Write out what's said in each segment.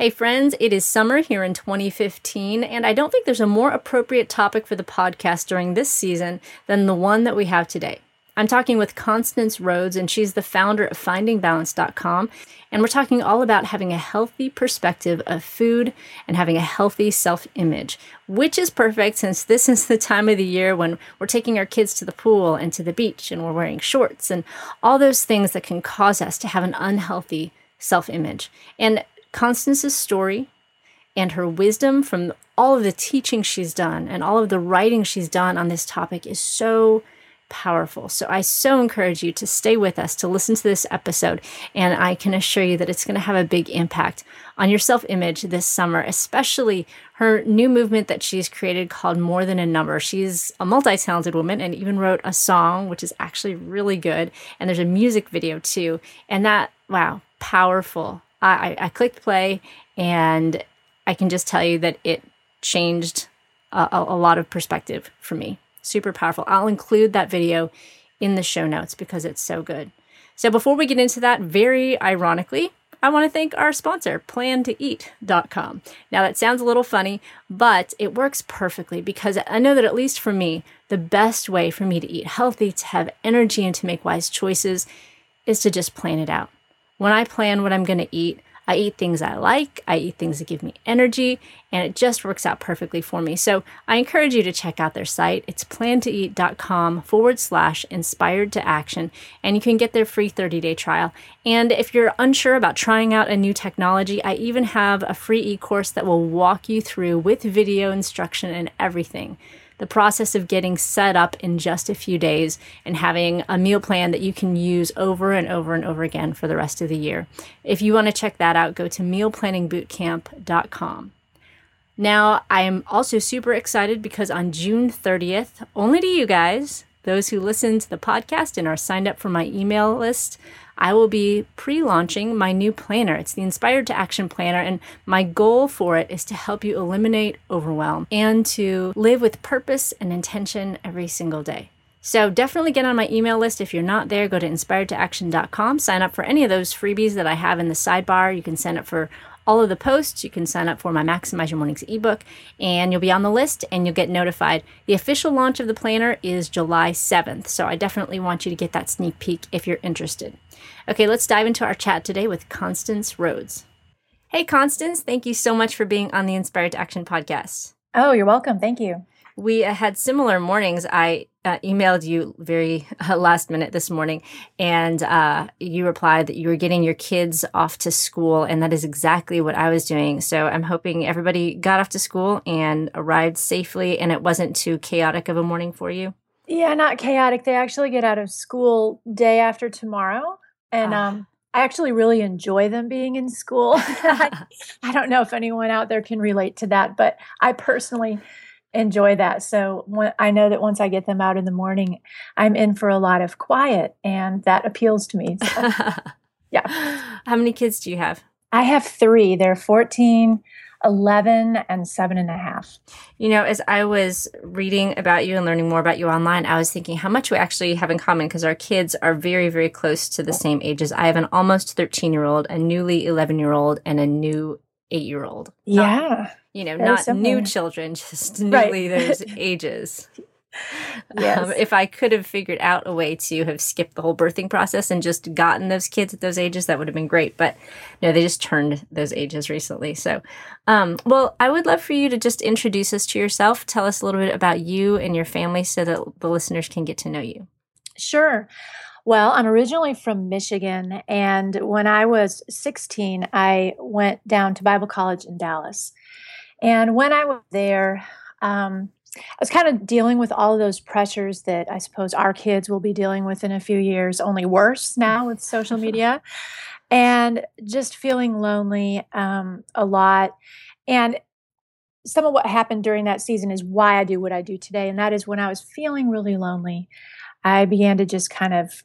Hey, friends, it is summer here in 2015, and I don't think there's a more appropriate topic for the podcast during this season than the one that we have today. I'm talking with Constance Rhodes, and she's the founder of FindingBalance.com. And we're talking all about having a healthy perspective of food and having a healthy self image, which is perfect since this is the time of the year when we're taking our kids to the pool and to the beach and we're wearing shorts and all those things that can cause us to have an unhealthy self image. And Constance's story and her wisdom from all of the teaching she's done and all of the writing she's done on this topic is so powerful. So I so encourage you to stay with us to listen to this episode. And I can assure you that it's going to have a big impact on your self image this summer, especially her new movement that she's created called More Than a Number. She's a multi talented woman and even wrote a song, which is actually really good. And there's a music video too. And that, wow, powerful I, I clicked play and I can just tell you that it changed a, a, lot of perspective for me. Super powerful. I'll include that video in the show notes because it's so good. So before we get into that, very ironically, I want to thank our sponsor, plantoeat.com. Now that sounds a little funny, but it works perfectly because I know that at least for me, the best way for me to eat healthy, to have energy, and to make wise choices is to just plan it out. When I plan what I'm going to eat, I eat things I like, I eat things that give me energy, and it just works out perfectly for me. So I encourage you to check out their site. It's plantoeat.com forward slash inspired to action, and you can get their free 30 day trial. And if you're unsure about trying out a new technology, I even have a free e course that will walk you through with video instruction and everything the process of getting set up in just a few days and having a meal plan that you can use over and over and over again for the rest of the year. If you want to check that out, go to mealplanningbootcamp.com. Now, I am also super excited because on June 30th, only to you guys, those who listen to the podcast and are signed up for my email list, I will be pre launching my new planner. It's the Inspired to Action Planner, and my goal for it is to help you eliminate overwhelm and to live with purpose and intention every single day. So definitely get on my email list. If you're not there, go to inspiredtoaction.com. Sign up for any of those freebies that I have in the sidebar. You can sign up for all of the posts. You can sign up for my Maximize Your Mornings ebook, and you'll be on the list and you'll get notified. The official launch of the planner is July 7th, so I definitely want you to get that sneak peek if you're interested. Okay, let's dive into our chat today with Constance Rhodes. Hey, Constance, thank you so much for being on the Inspired to Action podcast. Oh, you're welcome. Thank you. We had similar mornings. I uh, emailed you very uh, last minute this morning, and uh, you replied that you were getting your kids off to school, and that is exactly what I was doing. So I'm hoping everybody got off to school and arrived safely, and it wasn't too chaotic of a morning for you. Yeah, not chaotic. They actually get out of school day after tomorrow, and ah. um, I actually really enjoy them being in school. I don't know if anyone out there can relate to that, but I personally enjoy that. So I know that once I get them out in the morning, I'm in for a lot of quiet, and that appeals to me. So, yeah. How many kids do you have? I have three. They're 14, 11, and seven and a half. You know, as I was reading about you and learning more about you online, I was thinking how much we actually have in common because our kids are very, very close to the same ages. I have an almost 13 year old, a newly 11 year old, and a new eight year old. Yeah you know, not similar. new children, just newly right. those ages. Yes. Um, if I could have figured out a way to have skipped the whole birthing process and just gotten those kids at those ages, that would have been great. But no, they just turned those ages recently. So, um, well, I would love for you to just introduce us to yourself. Tell us a little bit about you and your family so that the listeners can get to know you. Sure. Well, I'm originally from Michigan. And when I was 16, I went down to Bible college in Dallas. And when I was there, um, I was kind of dealing with all of those pressures that I suppose our kids will be dealing with in a few years, only worse now with social media, and just feeling lonely um, a lot. And some of what happened during that season is why I do what I do today. And that is when I was feeling really lonely, I began to just kind of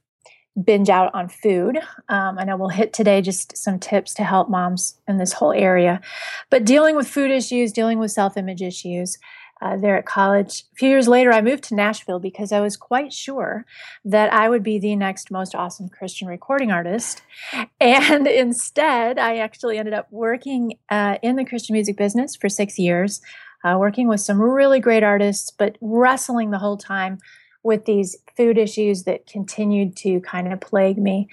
binge out on food. Um, I will hit today just some tips to help moms in this whole area. But dealing with food issues, dealing with self image issues, uh, there at college. A few years later, I moved to Nashville because I was quite sure that I would be the next most awesome Christian recording artist. And instead, I actually ended up working uh, in the Christian music business for six years, uh, working with some really great artists, but wrestling the whole time with these food issues that continued to kind of plague me.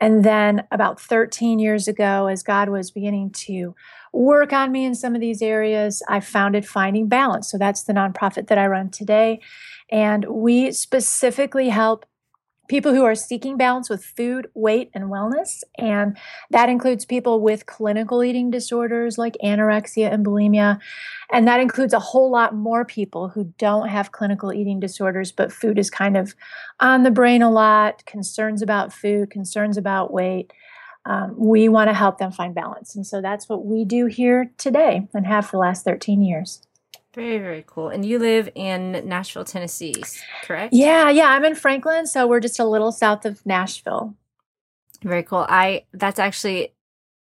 And then about 13 years ago, as God was beginning to work on me in some of these areas, I founded Finding Balance. So that's the nonprofit that I run today. And we specifically help people who are seeking balance with food, weight, and wellness. And that includes people with clinical eating disorders like anorexia and bulimia. And that includes a whole lot more people who don't have clinical eating disorders, but food is kind of on the brain a lot, concerns about food, concerns about weight. Um, we want to help them find balance. And so that's what we do here today and have for the last 13 years. Very, very cool. And you live in Nashville, Tennessee, correct? Yeah, yeah. I'm in Franklin, so we're just a little south of Nashville. Very cool. I that's actually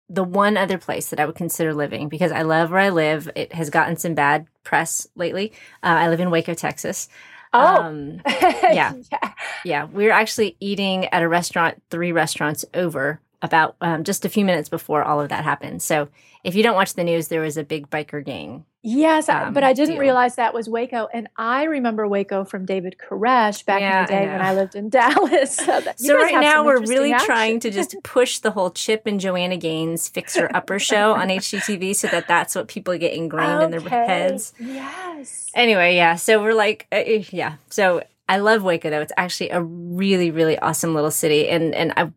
the one other place that I would consider living because I love where I live. It has gotten some bad press lately. Uh, I live in Waco, Texas. Oh, um, yeah. yeah, yeah. We're actually eating at a restaurant, three restaurants over, about um, just a few minutes before all of that happened. So if you don't watch the news, there was a big biker gang Yes, um, but I didn't deal. realize that was Waco. And I remember Waco from David Koresh back yeah, in the day I when I lived in Dallas. So, so right now we're really action. trying to just push the whole Chip and Joanna Gaines fixer upper show on HGTV so that that's what people get ingrained okay. in their heads. Yes. Anyway, yeah. So we're like, uh, eh, yeah. So I love Waco though. It's actually a really, really awesome little city. And, and I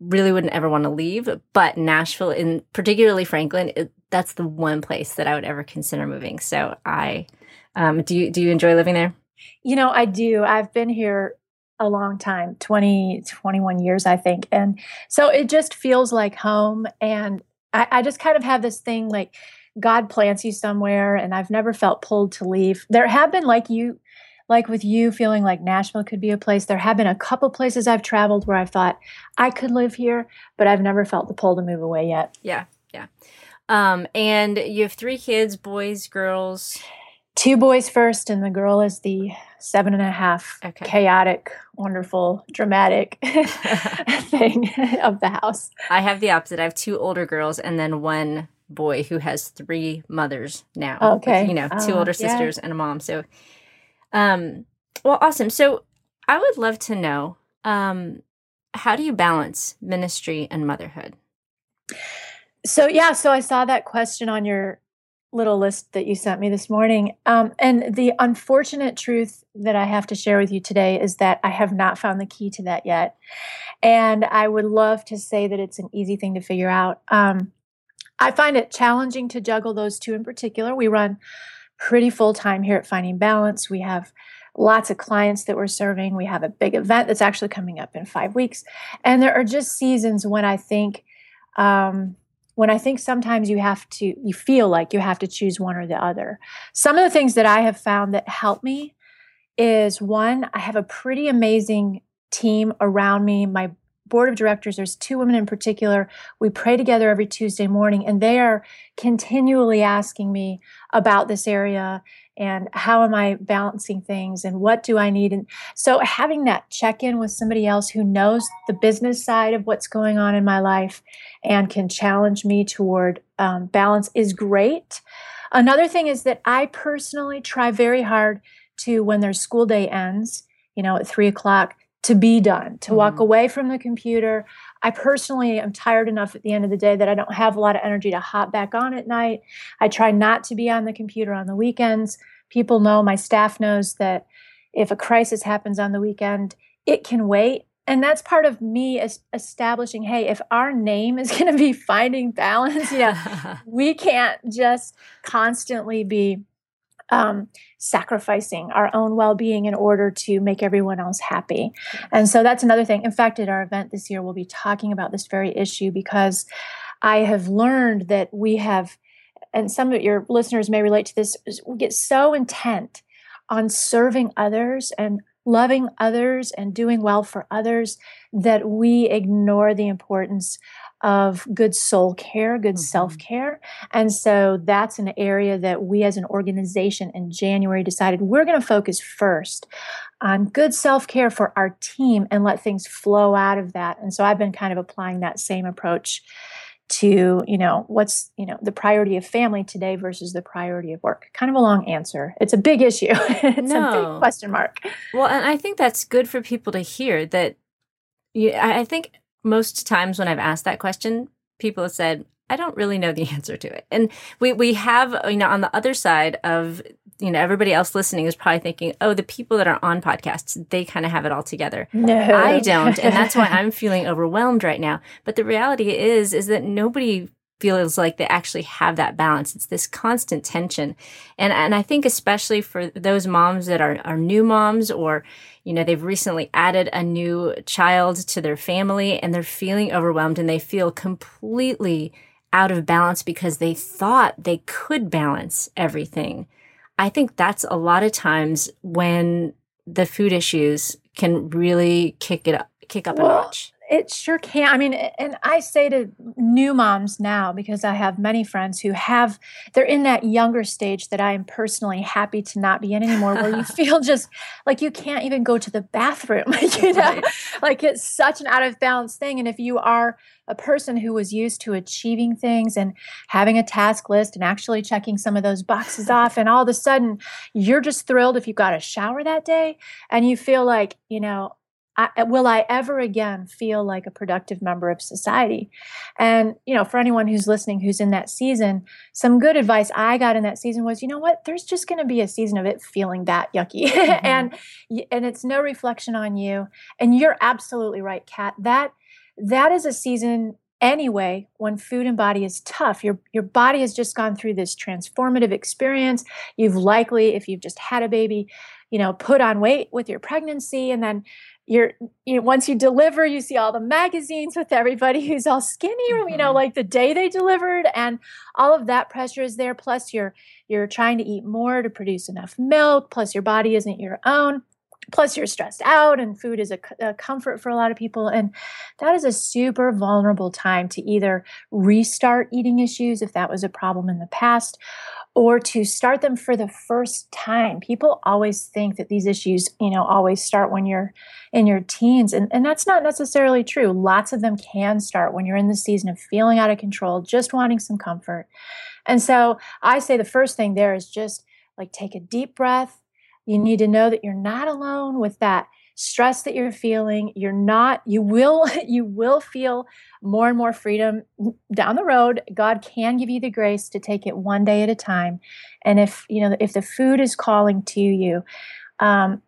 really wouldn't ever want to leave. But Nashville, in particularly Franklin, it, that's the one place that I would ever consider moving. So I, um, do you do you enjoy living there? You know, I do. I've been here a long time 20 21 years i think and so it just feels like home and I, I just kind of have this thing like god plants you somewhere and i've never felt pulled to leave there have been like you like with you feeling like Nashville could be a place, there have been a couple places I've traveled where I've thought I could live here, but I've never felt the pull to move away yet. Yeah, yeah. Um, and you have three kids, boys, girls. Two boys first, and the girl is the seven and a half okay. chaotic, wonderful, dramatic thing of the house. I have the opposite. I have two older girls and then one boy who has three mothers now. Okay. With, you know, two uh, older sisters yeah. and a mom. So um, well, awesome. So I would love to know um, how do you balance ministry and motherhood? So, yeah, so I saw that question on your little list that you sent me this morning. Um, and the unfortunate truth that I have to share with you today is that I have not found the key to that yet. And I would love to say that it's an easy thing to figure out. Um, I find it challenging to juggle those two in particular. We run pretty full time here at Finding Balance. We have lots of clients that we're serving. We have a big event that's actually coming up in five weeks. And there are just seasons when I think, um, when I think sometimes you have to, you feel like you have to choose one or the other. Some of the things that I have found that help me is one, I have a pretty amazing team around me. My board of directors, there's two women in particular. We pray together every Tuesday morning, and they are continually asking me about this area and how am I balancing things and what do I need. And so having that check in with somebody else who knows the business side of what's going on in my life and can challenge me toward um, balance is great. Another thing is that I personally try very hard to, when their school day ends, you know, at three o'clock, to be done, to mm-hmm. walk away from the computer. I personally am tired enough at the end of the day that I don't have a lot of energy to hop back on at night. I try not to be on the computer on the weekends. People know, my staff knows that if a crisis happens on the weekend, it can wait and that's part of me establishing hey if our name is going to be finding balance you know we can't just constantly be um, sacrificing our own well-being in order to make everyone else happy. And so that's another thing. In fact at our event this year we'll be talking about this very issue because i have learned that we have and some of your listeners may relate to this we get so intent on serving others and loving others and doing well for others that we ignore the importance of good soul care, good mm-hmm. self care. And so that's an area that we as an organization in January decided we're going to focus first on good self care for our team and let things flow out of that. And so I've been kind of applying that same approach to you know what's you know the priority of family today versus the priority of work kind of a long answer it's a big issue it's no. a big question mark well and i think that's good for people to hear that you, i think most times when i've asked that question people have said I don't really know the answer to it. And we, we have, you know, on the other side of, you know, everybody else listening is probably thinking, oh, the people that are on podcasts, they kind of have it all together. No. I don't. And that's why I'm feeling overwhelmed right now. But the reality is, is that nobody feels like they actually have that balance. It's this constant tension. And, and I think especially for those moms that are, are new moms or, you know, they've recently added a new child to their family and they're feeling overwhelmed and they feel completely out of balance because they thought they could balance everything. I think that's a lot of times when the food issues can really kick it up, kick up well, a notch. It sure can. I mean, and I say to new moms now because I have many friends who have, they're in that younger stage that I am personally happy to not be in anymore, where you feel just like you can't even go to the bathroom. you know, right. like it's such an out of balance thing. And if you are a person who was used to achieving things and having a task list and actually checking some of those boxes off, and all of a sudden you're just thrilled if you got a shower that day and you feel like, you know, I, will I ever again feel like a productive member of society? And, you know, for anyone who's listening who's in that season, some good advice I got in that season was, you know what, there's just going to be a season of it feeling that yucky. Mm-hmm. and, and it's no reflection on you. And you're absolutely right, Kat. That, that is a season anyway when food and body is tough your your body has just gone through this transformative experience you've likely if you've just had a baby you know put on weight with your pregnancy and then you're you know once you deliver you see all the magazines with everybody who's all skinny mm-hmm. you know mm-hmm. like the day they delivered and all of that pressure is there plus you're you're trying to eat more to produce enough milk plus your body isn't your own plus you're stressed out and food is a, a, comfort for a lot of people and that is a super vulnerable time to either restart eating issues if that was a problem in the past or to start them for the first time. People always think that these issues you know always start when you're in your teens and, and that's not necessarily true. Lots of them can start when you're in the season of feeling out of control just wanting some comfort. And so i say the first thing there is just like take a deep breath. You need to know that you're not alone with that stress that you're feeling. You're not, you will, you will feel more and more freedom down the road. God can give you the grace to take it one day at a time. And if, you know, if the food is calling to you, um,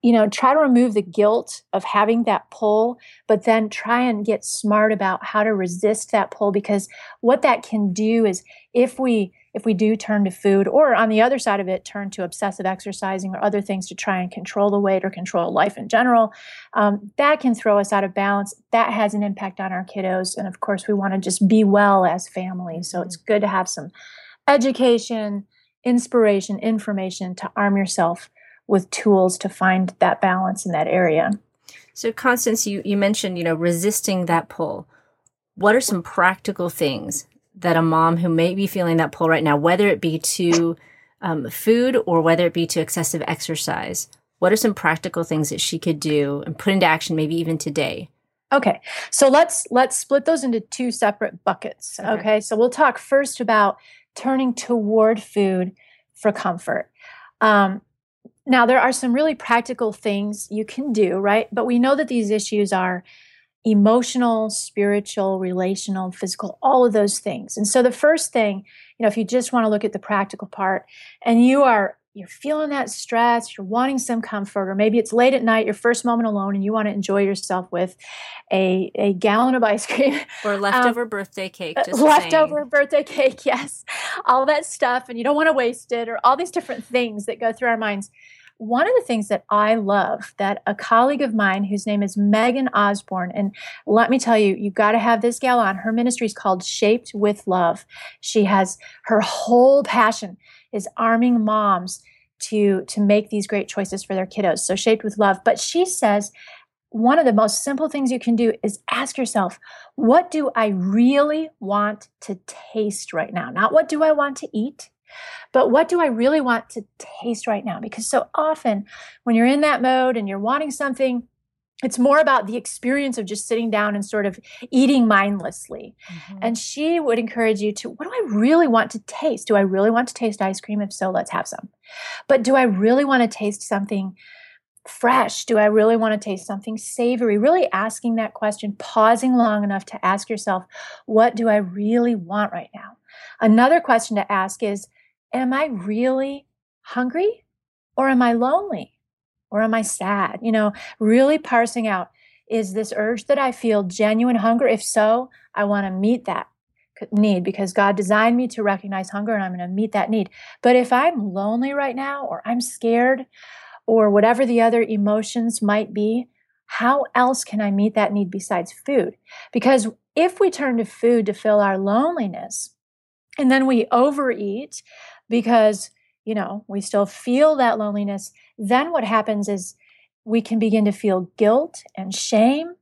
you know, try to remove the guilt of having that pull, but then try and get smart about how to resist that pull because what that can do is if we if we do turn to food or on the other side of it turn to obsessive exercising or other things to try and control the weight or control life in general um, that can throw us out of balance. That has an impact on our kiddos. And of course we want to just be well as families so it's mm-hmm. good to have some education inspiration information to arm yourself with tools to find that balance in that area. So constance you, you mentioned you know resisting that pull. What are some practical things that a mom who may be feeling that pull right now, whether it be to um, food or whether it be to excessive exercise, what are some practical things that she could do and put into action, maybe even today? Okay, so let's let's split those into two separate buckets. Okay, okay? so we'll talk first about turning toward food for comfort. Um, now, there are some really practical things you can do, right? But we know that these issues are emotional, spiritual, relational, physical, all of those things. And so the first thing, you know, if you just want to look at the practical part and you are you're feeling that stress, you're wanting some comfort, or maybe it's late at night, your first moment alone, and you want to enjoy yourself with a, a gallon of ice cream. Or um, leftover um, birthday cake. Just leftover saying. birthday cake, yes. All that stuff, and you don't want to waste it, or all these different things that go through our minds. One of the things that I love that a colleague of mine, whose name is Megan Osborne, and let me tell you, you've got to have this gal on. Her ministry is called Shaped with Love. She has her whole passion is arming moms to to make these great choices for their kiddos so shaped with love but she says one of the most simple things you can do is ask yourself what do i really want to taste right now not what do i want to eat but what do I really want to taste right now? Because so often when you're in that mode and you're wanting something, it's more about the experience of just sitting down and sort of eating mindlessly. Mm-hmm. And she would encourage you to, what do I really want to taste? Do I really want to taste ice cream? If so, let's have some. But do I really want to taste something fresh? Do I really want to taste something savory? Really asking that question, pausing long enough to ask yourself, what do I really want right now? Another question to ask is, am I really hungry or am I lonely? or am I sad? You know, really parsing out is this urge that I feel genuine hunger? If so, I want to meet that need because God designed me to recognize hunger and I'm going to meet that need. But if I'm lonely right now or I'm scared or whatever the other emotions might be, how else can I meet that need besides food? Because if we turn to food to fill our loneliness and then we overeat because you know, we still feel that loneliness, then what happens is we can begin to feel guilt and shame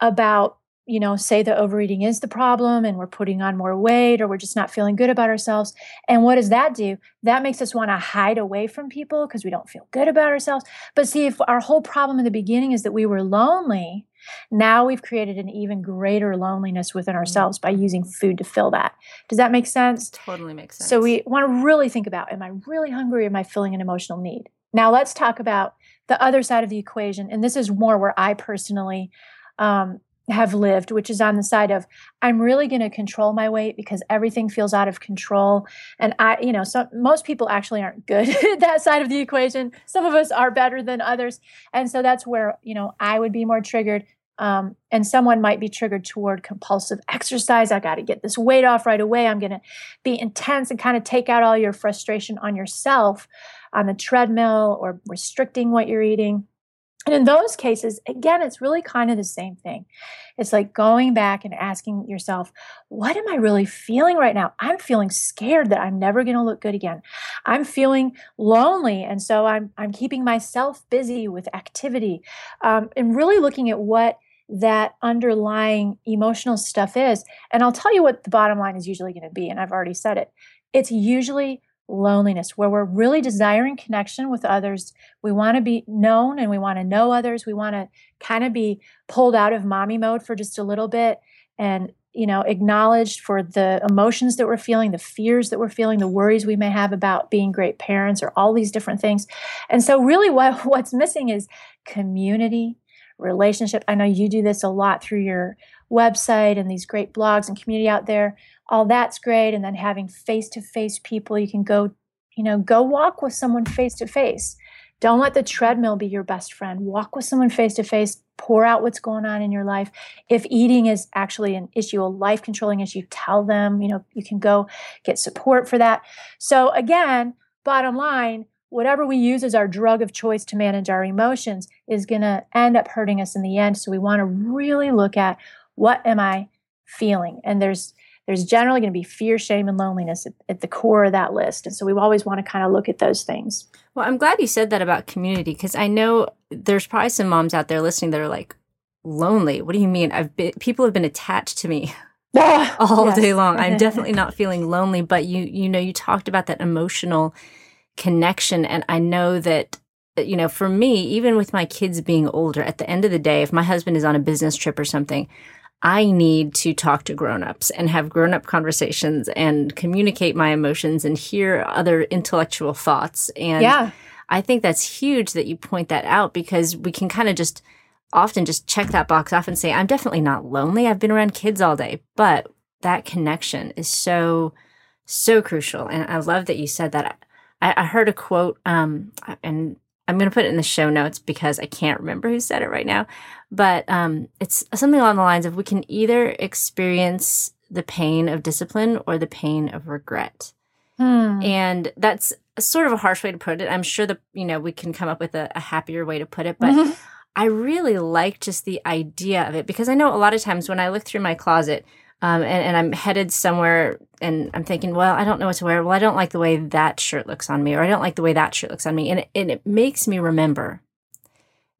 about, you know, say the overeating is the problem and we're putting on more weight or we're just not feeling good about ourselves. And what does that do? That makes us want to hide away from people because we don't feel good about ourselves. But see, if our whole problem in the beginning is that we were lonely, now we've created an even greater loneliness within mm. ourselves by using food to fill that. Does that make sense? Totally makes sense. So we want to really think about am I really hungry? Am I feeling an emotional need? Now let's talk about the other side of the equation. And this is more where I personally um, have lived, which is on the side of I'm really going to control my weight because everything feels out of control. And I, you know, so most people actually aren't good at that side of the equation. Some of us are better than others. And so that's where, you know, I would be more triggered. Um, and someone might be triggered toward compulsive exercise. I got to get this weight off right away. I'm going to be intense and kind of take out all your frustration on yourself on the treadmill or restricting what you're eating. And in those cases, again, it's really kind of the same thing. It's like going back and asking yourself, what am I really feeling right now? I'm feeling scared that I'm never going to look good again. I'm feeling lonely. And so I'm, I'm keeping myself busy with activity um, and really looking at what that underlying emotional stuff is. And I'll tell you what the bottom line is usually going to be. And I've already said it. It's usually loneliness, where we're really desiring connection with others. We want to be known and we want to know others. We want to kind of be pulled out of mommy mode for just a little bit and you know acknowledged for the emotions that we're feeling the fears that we're feeling the worries we may have about being great parents or all these different things and so really what what's missing is community relationship i know you do this a lot through your website and these great blogs and community out there all that's great. And then having face to face people you can go you know go walk with someone face to face don't let the treadmill be your best friend. Walk with someone face to face pour out what's going on in your life. If eating is actually an issue a life controlling issue tell them you know you can go get support for that. So again bottom line whatever we use as our drug of choice to manage our emotions is going to end up hurting us in the end. So we want to really look at what am i feeling and there's there's generally going to be fear, shame, and loneliness at, at, the core of that list. And so we always want to kind of look at those things. Well, I'm glad you said that about community because I know there's probably some moms out there listening that are like, lonely. What do you mean? I've been, people have been attached to me oh, all yes. day long. I'm definitely not feeling lonely, but you, you know, you talked about that emotional connection. And I know that uh, you know, for me, even with my kids being older, at the end of the day, if my husband is on a business trip or something, I need to talk to grown-ups and have grown-up conversations and communicate my emotions and hear other intellectual thoughts. And yeah. I think that's huge that you point that out because we can kind of just often just check that box off and say, I'm definitely not lonely. I've been around kids all day. But that connection is so, so crucial. And I love that you said that. I, I heard a quote, um, and I'm going to put it in the show notes because I can't remember who said it right now. But um, it's something along the lines of we can either experience the pain of discipline or the pain of regret. Hmm. And that's sort of a harsh way to put it. I'm sure that, you know, we can come up with a, a happier way to put it. But mm-hmm. I really like just the idea of it because I know a lot of times when I look through my closet, um, and, and, I'm headed somewhere and I'm thinking, well, I don't know what to wear. Well, I don't like the way that shirt looks on me, or I don't like the way that shirt looks on me. And it, and it makes me remember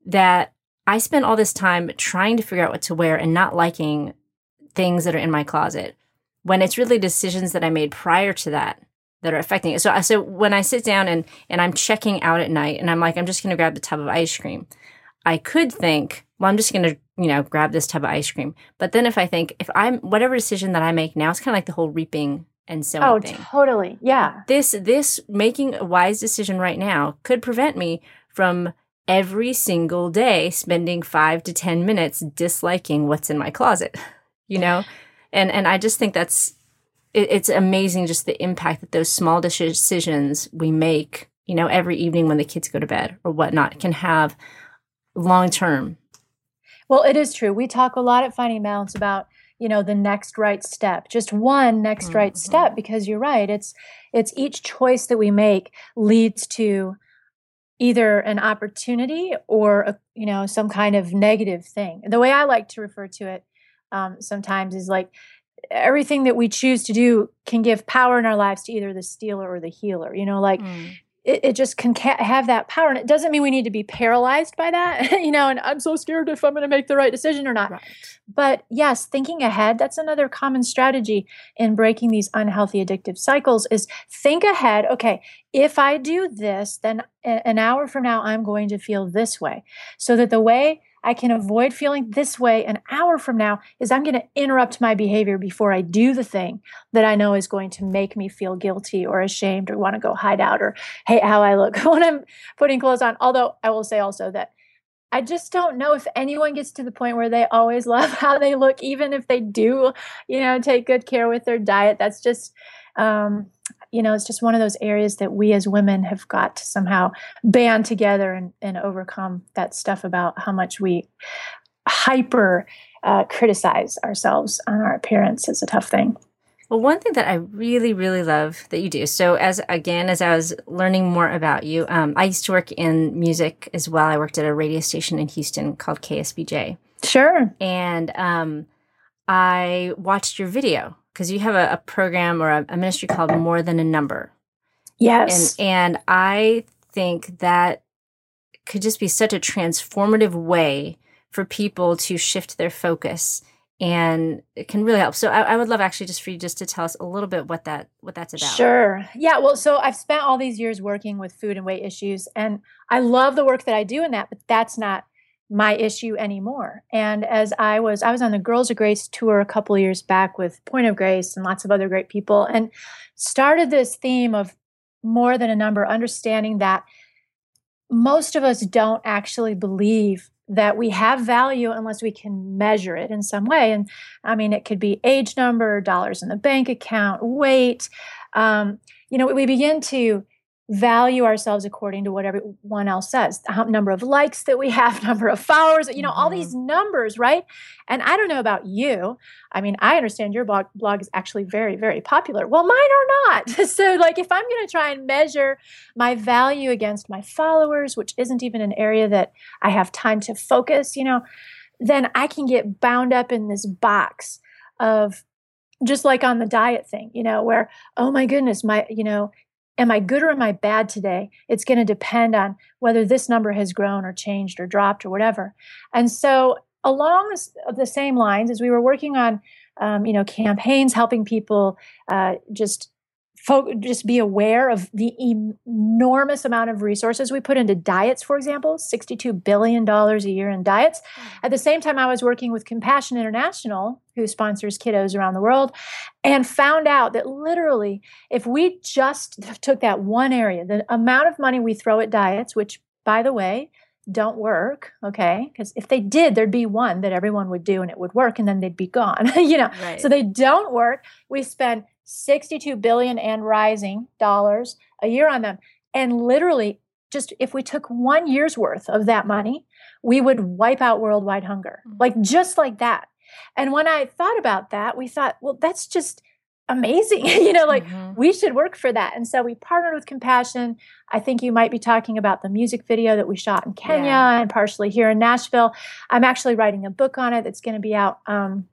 that I spent all this time trying to figure out what to wear and not liking things that are in my closet when it's really decisions that I made prior to that that are affecting it. So, so when I sit down and, and I'm checking out at night and I'm like, I'm just going to grab the tub of ice cream, I could think, well, I'm just going to, you know, grab this tub of ice cream. But then if I think, if I'm, whatever decision that I make now, it's kind of like the whole reaping and sowing oh, thing. totally. Yeah. This, this making a wise decision right now could prevent me from every single day spending five to 10 minutes disliking what's in my closet, you know? And, and I just think that's, it, it's amazing just the impact that those small decisions we make, you know, every evening when the kids go to bed or whatnot can have long term well, it is true. We talk a lot at Finding Balance about you know the next right step just one next mm-hmm. right step because you're right it's it's each choice that we make leads to either an opportunity or a, you know some kind of negative thing the way i like to refer to it um, sometimes is like everything that we choose to do can give power in our lives to either the stealer or the healer you know like mm it, it just can ca- have that power. And it doesn't mean we need to be paralyzed by that, you know, and I'm so scared if I'm going to make the right decision or not. Right. But yes, thinking ahead, that's another common strategy in breaking these unhealthy addictive cycles is think ahead. Okay, if I do this, then an hour from now, I'm going to feel this way. So that the way I can avoid feeling this way an hour from now is I'm going to interrupt my behavior before I do the thing that I know is going to make me feel guilty or ashamed or want to go hide out or hate how I look when I'm putting clothes on. Although I will say also that I just don't know if anyone gets to the point where they always love how they look, even if they do, you know, take good care with their diet. That's just, um, you know, it's just one of those areas that we as women have got to somehow band together and, and overcome that stuff about how much we hyper uh, criticize ourselves on our appearance is a tough thing. Well, one thing that I really, really love that you do. So, as again, as I was learning more about you, um, I used to work in music as well. I worked at a radio station in Houston called KSBJ. Sure. And um, I watched your video because you have a, a, program or a, a, ministry called More Than a Number. Yes. And, and I think that could just be such a transformative way for people to shift their focus and it can really help. So I, I, would love actually just for you just to tell us a little bit what that what that's about. Sure. Yeah. Well, so I've spent all these years working with food and weight issues, and I love the work that I do in that, but that's not my issue anymore. And as I was, I was on the Girls of Grace tour a couple years back with Point of Grace and lots of other great people, and started this theme of more than a number, understanding that most of us don't actually believe that we have value unless we can measure it in some way. And I mean, it could be age number, dollars in the bank account, weight. Um, you know, we begin to value ourselves according to what everyone else says. The number of likes that we have number of followers you know mm-hmm. all these numbers right? And i don't know about you. I mean i understand your blog, blog is actually very very popular. Well mine are not. So like if i'm going to try and measure my value against my followers which isn't even an area that i have time to focus you know then i can get bound up in this box of just like on the diet thing, you know, where, oh my goodness, my, you know, am I good or am I bad today? It's going to depend on whether this number has grown or changed or dropped or whatever. And so, along the same lines, as we were working on, um, you know, campaigns helping people uh, just fo- just be aware of the enormous amount of resources we put into diets, for example, $62 billion a year in diets. Mm-hmm. At the same time, I was working with Compassion International, who sponsors kiddos around the world, and found out that literally, if we just took that one area, the amount of money we throw at diets, which, by the way, don't work okay because if they did there'd be one that everyone would do and it would work and then they'd be gone you know right. so they don't work we spend 62 billion and rising dollars a year on them. And literally, just if we took one year's worth of that money, we would wipe out worldwide hunger, mm-hmm. like just like that. And when I thought about that, we thought, well, that's just amazing. you know, like mm-hmm. we should work for that. And so we partnered with Compassion. I think you might be talking about the music video that we shot in Kenya yeah. and partially here in Nashville. I'm actually writing a book on it that's going to be out. Um,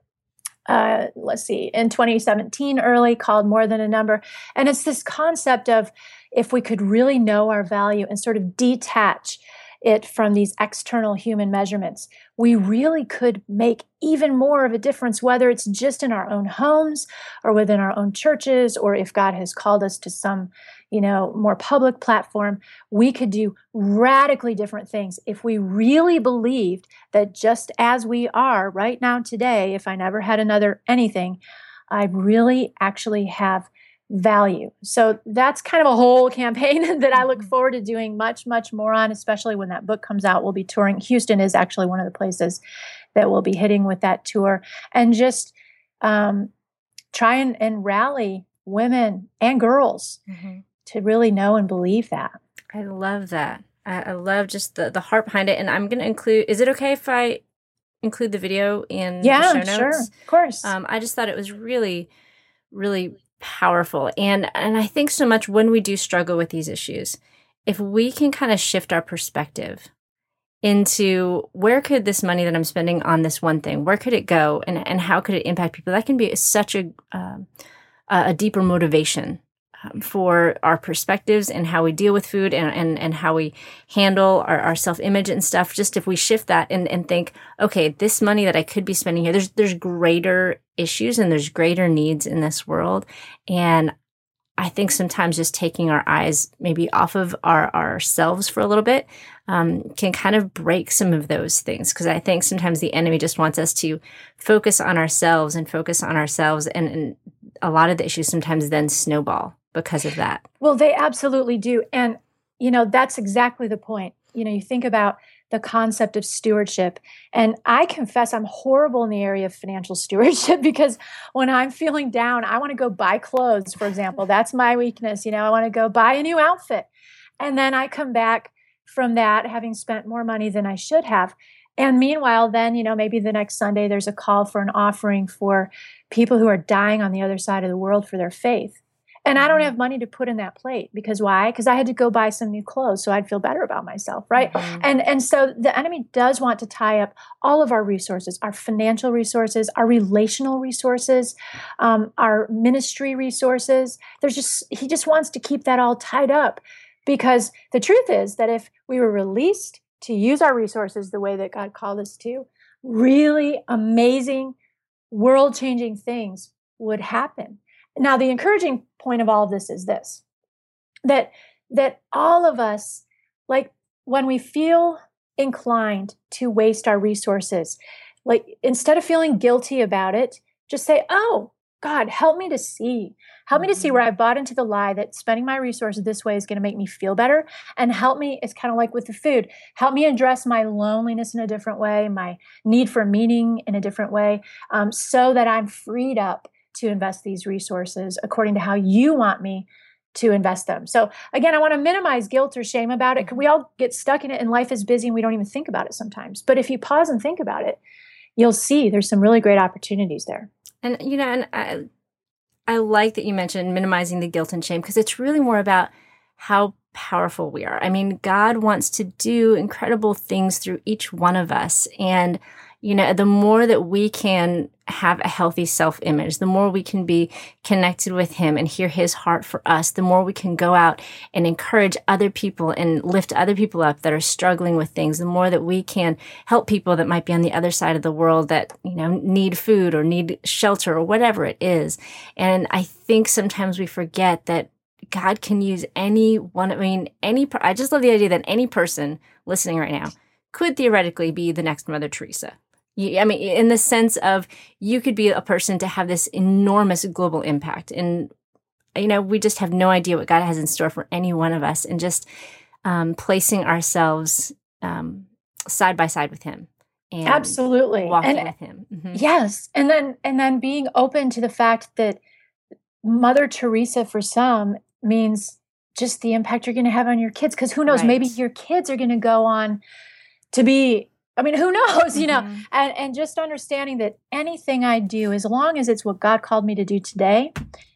uh, let's see, in 2017 early called More Than a Number. And it's this concept of if we could really know our value and sort of detach it from these external human measurements, we really could make even more of a difference, whether it's just in our own homes or within our own churches, or if God has called us to some, you know, more public platform. We could do radically different things if we really believed that just as we are right now today, if I never had another anything, I really actually have value. So that's kind of a whole campaign that I look mm-hmm. forward to doing much, much more on, especially when that book comes out. We'll be touring. Houston is actually one of the places that we'll be hitting with that tour. And just um, try and, and rally women and girls mm-hmm. To really know and believe that. I love that. I, I love just the, the heart behind it. And I'm going to include, is it okay if I include the video in yeah, the show notes? sure. Of course. Um, I just thought it was really, really powerful. And and I think so much when we do struggle with these issues, if we can kind of shift our perspective into where could this money that I'm spending on this one thing, where could it go, and and how could it impact people? That can be such a uh, a deeper motivation um, for our perspectives and how we deal with food and, and, and how we handle our, our self-image and stuff. Just if we shift that and, and think, okay, this money that I could be spending here, there's, there's greater issues and there's greater needs in this world. And I think sometimes just taking our eyes maybe off of our ourselves for a little bit um, can kind of break some of those things. Because I think sometimes the enemy just wants us to focus on ourselves and focus on ourselves, and, and a lot of the issues sometimes then snowball because of that. Well, they absolutely do. And, you know, that's exactly the point. You know, you think about the concept of stewardship. And I confess I'm horrible in the area of financial stewardship because when I'm feeling down, I want to go buy clothes, for example. That's my weakness. You know, I want to go buy a new outfit. And then I come back from that having spent more money than I should have. And meanwhile, then, you know, maybe the next Sunday there's a call for an offering for people who are dying on the other side of the world for their faith. And I don't mm-hmm. have money to put in that plate because why? Because I had to go buy some new clothes so I'd feel better about myself, right? Mm-hmm. And and so the enemy does want to tie up all of our resources, our financial resources, our relational resources, um, our ministry resources. There's just he just wants to keep that all tied up because the truth is that if we were released to use our resources the way that God called us to, really amazing, world-changing things would happen. Now, the encouraging point of all of this is this that that all of us like when we feel inclined to waste our resources like instead of feeling guilty about it just say oh god help me to see help me to see where mm-hmm. i've bought into the lie that spending my resources this way is going to make me feel better and help me it's kind of like with the food help me address my loneliness in a different way my need for meaning in a different way um, so that i'm freed up to invest these resources according to how you want me to invest them. So again, I want to minimize guilt or shame about it. We all get stuck in it and life is busy and we don't even think about it sometimes. But if you pause and think about it, you'll see there's some really great opportunities there. And you know, and I I like that you mentioned minimizing the guilt and shame because it's really more about how powerful we are. I mean, God wants to do incredible things through each one of us and you know, the more that we can have a healthy self image, the more we can be connected with Him and hear His heart for us, the more we can go out and encourage other people and lift other people up that are struggling with things, the more that we can help people that might be on the other side of the world that, you know, need food or need shelter or whatever it is. And I think sometimes we forget that God can use any one, I mean, any, I just love the idea that any person listening right now could theoretically be the next Mother Teresa I mean, in the sense of you could be a person to have this enormous global impact. And, you know, we just have no idea what God has in store for any one of us and just um, placing ourselves um, side by side with Him. And Absolutely. Walking and, with Him. Mm-hmm. Yes. And then, and then being open to the fact that Mother Teresa for some means just the impact you're going to have on your kids because who knows right. maybe your kids are going to go on to be I mean, who knows, you know? Mm-hmm. And and just understanding that anything I do, as long as it's what God called me to do today,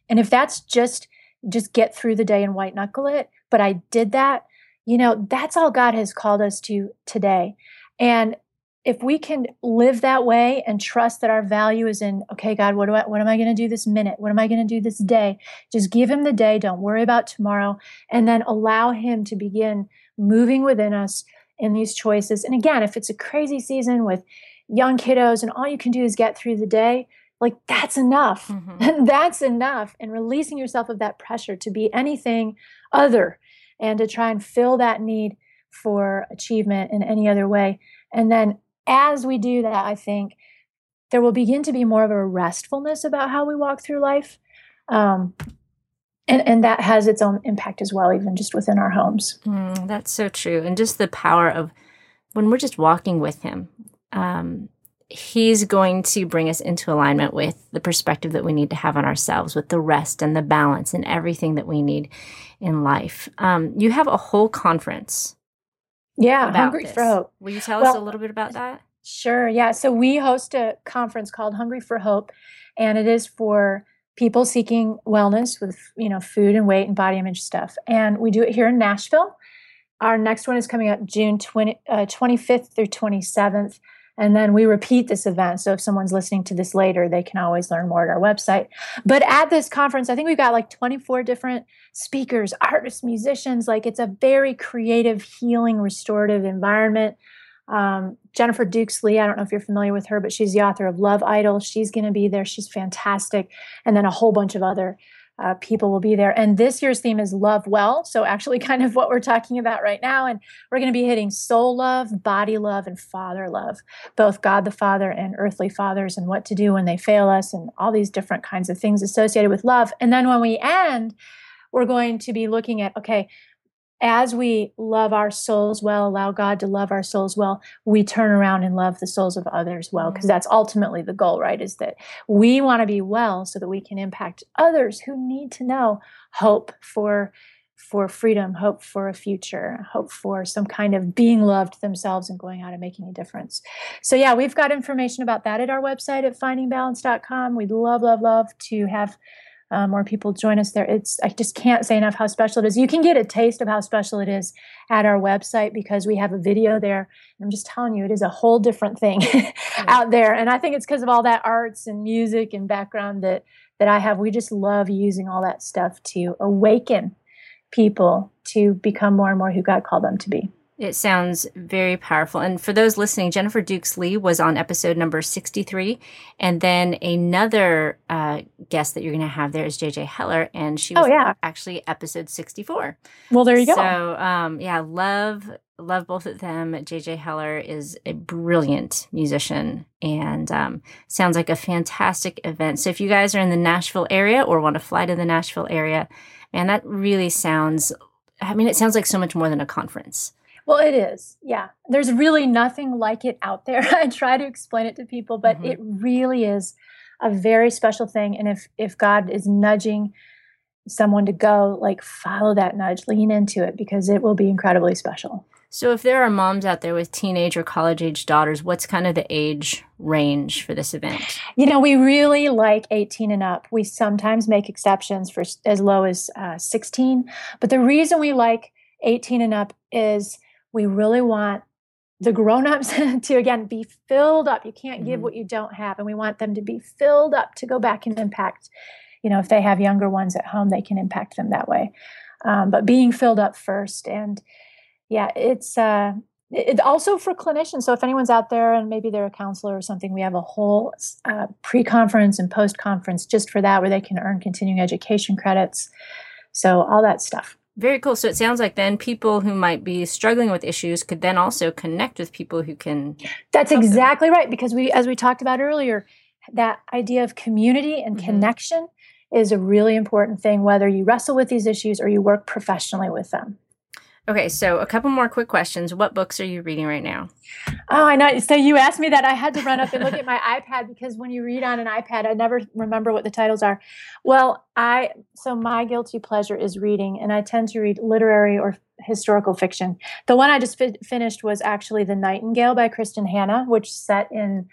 and if that's just just get through the day and white knuckle it, but I did that, you know, that's all God has called us to today. And if we can live that way and trust that our value is in, okay, God, what do I what am I going to do this minute? What am I going to do this day? Just give him the day, don't worry about tomorrow, and then allow him to begin moving within us in these choices. And again, if it's a crazy season with young kiddos and all you can do is get through the day, like that's enough. Mm-hmm. that's enough. And releasing yourself of that pressure to be anything other and to try and fill that need for achievement in any other way. And then as we do that, I think there will begin to be more of a restfulness about how we walk through life. Um, and and that has its own impact as well even just within our homes. Mm, that's so true. And just the power of when we're just walking with him um, he's going to bring us into alignment with the perspective that we need to have on ourselves with the rest and the balance and everything that we need in life. Um, you have a whole conference yeah hungry this. for hope. Will you tell well, us a little bit about that? sure yeah. So we host a conference called hungry for hope and it is for people seeking wellness with you know food and weight and body image stuff. And we do it here in nashville. Our next one is coming up june 20, uh, 25th through 27th and then we repeat this event. So if someone's listening to this later they can always learn more at our website. But at this conference i think we've got like 24 different speakers artists musicians. Like it's a very creative healing restorative environment um, Jennifer Dukes Lee, I don't know if you're familiar with her, but she's the author of Love Idol. She's going to be there. She's fantastic. And then a whole bunch of other uh, people will be there. And this year's theme is Love Well. So, actually, kind of what we're talking about right now. And we're going to be hitting soul love, body love, and father love, both God the Father and earthly fathers, and what to do when they fail us, and all these different kinds of things associated with love. And then when we end, we're going to be looking at okay, as we love our souls well, allow God to love our souls well, we turn around and love the souls of others well, because mm-hmm. that's ultimately the goal, right? Is that we want to be well so that we can impact others who need to know hope for for freedom, hope for a future, hope for some kind of being loved themselves and going out and making a difference. So yeah, we've got information about that at our website at findingbalance.com. We'd love, love, love to have um, more people join us there. It's I just can't say enough how special it is. You can get a taste of how special it is at our website because we have a video there. I'm just telling you, it is a whole different thing out there. And I think it's because of all that arts and music and background that that I have. We just love using all that stuff to awaken people to become more and more who God called them to be. It sounds very powerful. And for those listening, Jennifer Dukes Lee was on episode number 63. And then another uh, guest that you're going to have there is JJ Heller. And she oh, was oh, yeah. actually episode 64. Well, there you go. So, um, yeah, love, love both of them. JJ Heller is a brilliant musician and um, sounds like a fantastic event. So if you guys are in the Nashville area or want to fly to the Nashville area, man, that really sounds, I mean, it sounds like so much more than a conference. Well, it is. Yeah. There's really nothing like it out there. I try to explain it to people, but mm-hmm. it really is a very special thing. And if if God is nudging someone to go, like follow that nudge, lean into it because it will be incredibly special. So if there are moms out there with teenage or college age daughters, what's kind of the age range for this event? You know, we really like 18 and up. We sometimes make exceptions for as low as uh, 16, but the reason we like 18 and up is we really want the grown-ups to again be filled up. You can't give mm-hmm. what you don't have and we want them to be filled up to go back and impact you know if they have younger ones at home they can impact them that way. Um, but being filled up first and yeah it's uh it, also for clinicians. So if anyone's out there and maybe they're a counselor or something we have a whole uh, pre-conference and post-conference just for that where they can earn continuing education credits. So all that stuff very cool. So it sounds like then people who might be struggling with issues could then also connect with people who can. That's exactly them. right because we, as we talked about earlier, that idea of community and mm-hmm. connection is a really important thing, whether you wrestle with these issues or you work professionally with them. Okay, so a couple more quick questions. What books are you reading right now? Oh, I know. So you asked me that. I had to run up and look at my iPad because when you read on an iPad, I never remember what the titles are. Well, I so my guilty pleasure is reading, and I tend to read literary or historical fiction. The one I just fi- finished was actually The Nightingale by Kristin Hannah, which set in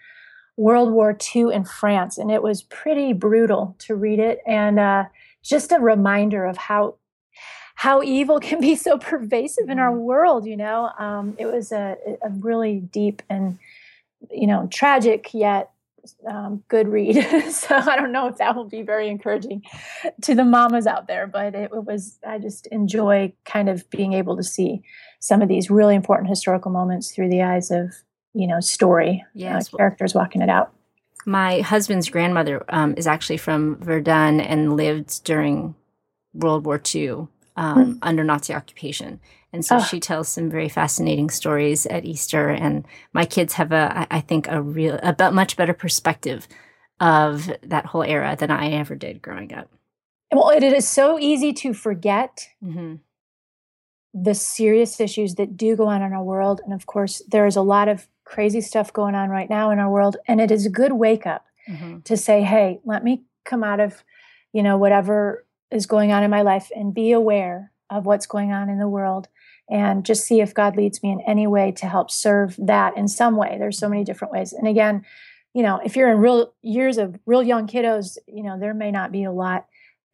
World War II in France, and it was pretty brutal to read it, and uh, just a reminder of how how evil can be so pervasive in our mm-hmm. world. You know, um, it was a, a really deep and you know tragic yet um, good read. so I don't know if that will be very encouraging to the mamas out there, but it, it, was, I just enjoy kind of being able to see some of these really important historical moments through the eyes of, you know, story uh, yes. Uh, characters walking it out. My husband's grandmother um, is actually from Verdun and lived during World War II um, mm. under Nazi occupation. And so oh. she tells some very fascinating stories at Easter. And my kids have a, I think, a real, a much better perspective of that whole era than I ever did growing up. Well, it is so easy to forget mm-hmm. the serious issues that do go on in our world. And of course, there is a lot of crazy stuff going on right now in our world. And it is a good wake up mm-hmm. to say, hey, let me come out of, you know, whatever is going on in my life and be aware of what's going on in the world and just see if God leads me in any way to help serve that in some way. There's so many different ways. And again, you know, if you're in real years of real young kiddos, you know, there may not be a lot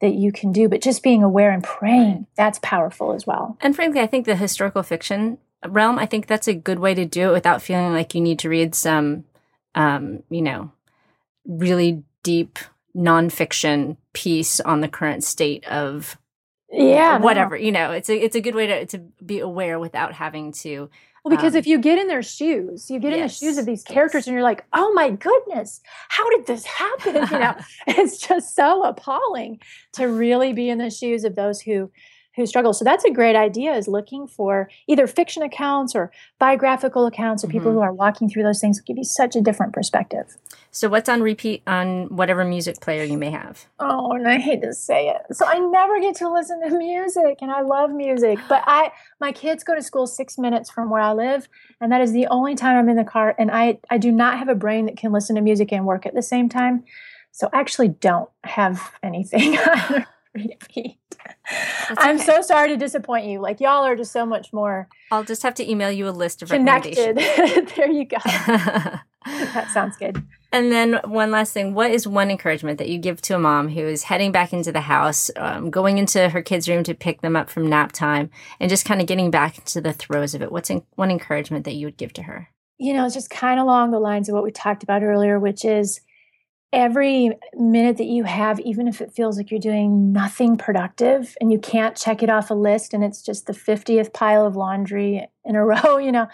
that you can do, but just being aware and praying, that's powerful as well. And frankly, I think the historical fiction realm, I think that's a good way to do it without feeling like you need to read some um, you know, really deep nonfiction piece on the current state of yeah whatever no. you know it's a it's a good way to to be aware without having to well because um, if you get in their shoes you get yes, in the shoes of these characters yes. and you're like oh my goodness how did this happen you know it's just so appalling to really be in the shoes of those who who struggle. So that's a great idea is looking for either fiction accounts or biographical accounts of people mm-hmm. who are walking through those things will give you such a different perspective. So what's on repeat on whatever music player you may have? Oh, and I hate to say it. So I never get to listen to music and I love music, but I my kids go to school 6 minutes from where I live and that is the only time I'm in the car and I I do not have a brain that can listen to music and work at the same time. So I actually don't have anything repeat. I'm so sorry to disappoint you. Like y'all are just so much more. I'll just have to email you a list of connected. there you go. that sounds good. And then one last thing: what is one encouragement that you give to a mom who is heading back into the house, um, going into her kids' room to pick them up from nap time, and just kind of getting back into the throes of it? What's in, one encouragement that you would give to her? You know, it's just kind of along the lines of what we talked about earlier, which is every minute that you have, even if it feels like you're doing nothing productive and you can't check it off a list and it's just the 50th pile of laundry in a row, you know,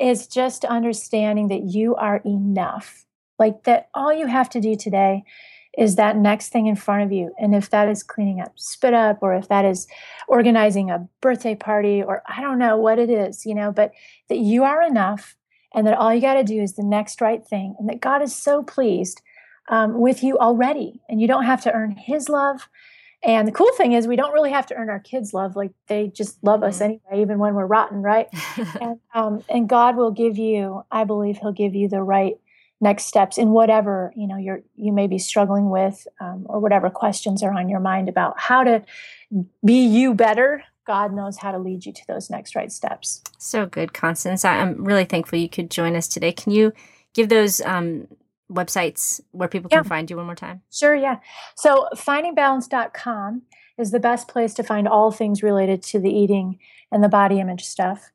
is just understanding that you are enough. Like that, all you have to do today is that next thing in front of you. And if that is cleaning up spit up, or if that is organizing a birthday party, or I don't know what it is, you know, but that you are enough and that all you got to do is the next right thing. And that God is so pleased um, with you already, and you don't have to earn His love. And the cool thing is, we don't really have to earn our kids' love; like they just love us mm-hmm. anyway, even when we're rotten, right? and, um, and God will give you, I believe, He'll give you the right next steps in whatever you know you're you may be struggling with, um, or whatever questions are on your mind about how to be you better God knows how to lead you to those next right steps. So good, Constance. I'm really thankful you could join us today. Can you give those um, websites where people can find you one more time? Sure, yeah. So findingbalance.com is the best place to find all things related to the eating and the body image stuff,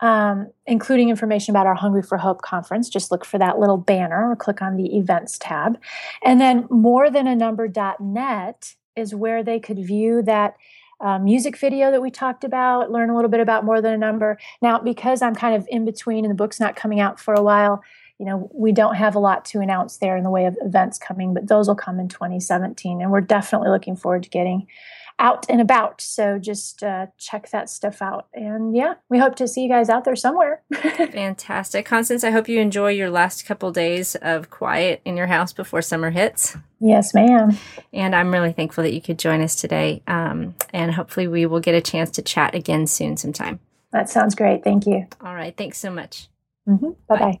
um, including information about our Hungry for Hope conference. Just look for that little banner or click on the events tab. And then more than a number.net is where they could view that uh, music video that we talked about, learn a little bit about more than a number. Now, because I'm kind of in between and the book's not coming out for a while, you know, we don't have a lot to announce there in the way of events coming, but those will come in 2017. And we're definitely looking forward to getting out and about. So just uh, check that stuff out. And yeah, we hope to see you guys out there somewhere. Fantastic. Constance, I hope you enjoy your last couple days of quiet in your house before summer hits. Yes, ma'am. And I'm really thankful that you could join us today. Um, and hopefully, we will get a chance to chat again soon sometime. That sounds great. Thank you. All right. Thanks so much. Mm-hmm. Bye bye.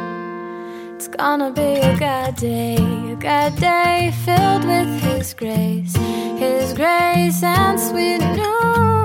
gonna be a good day, a good day filled with His grace, His grace and sweet new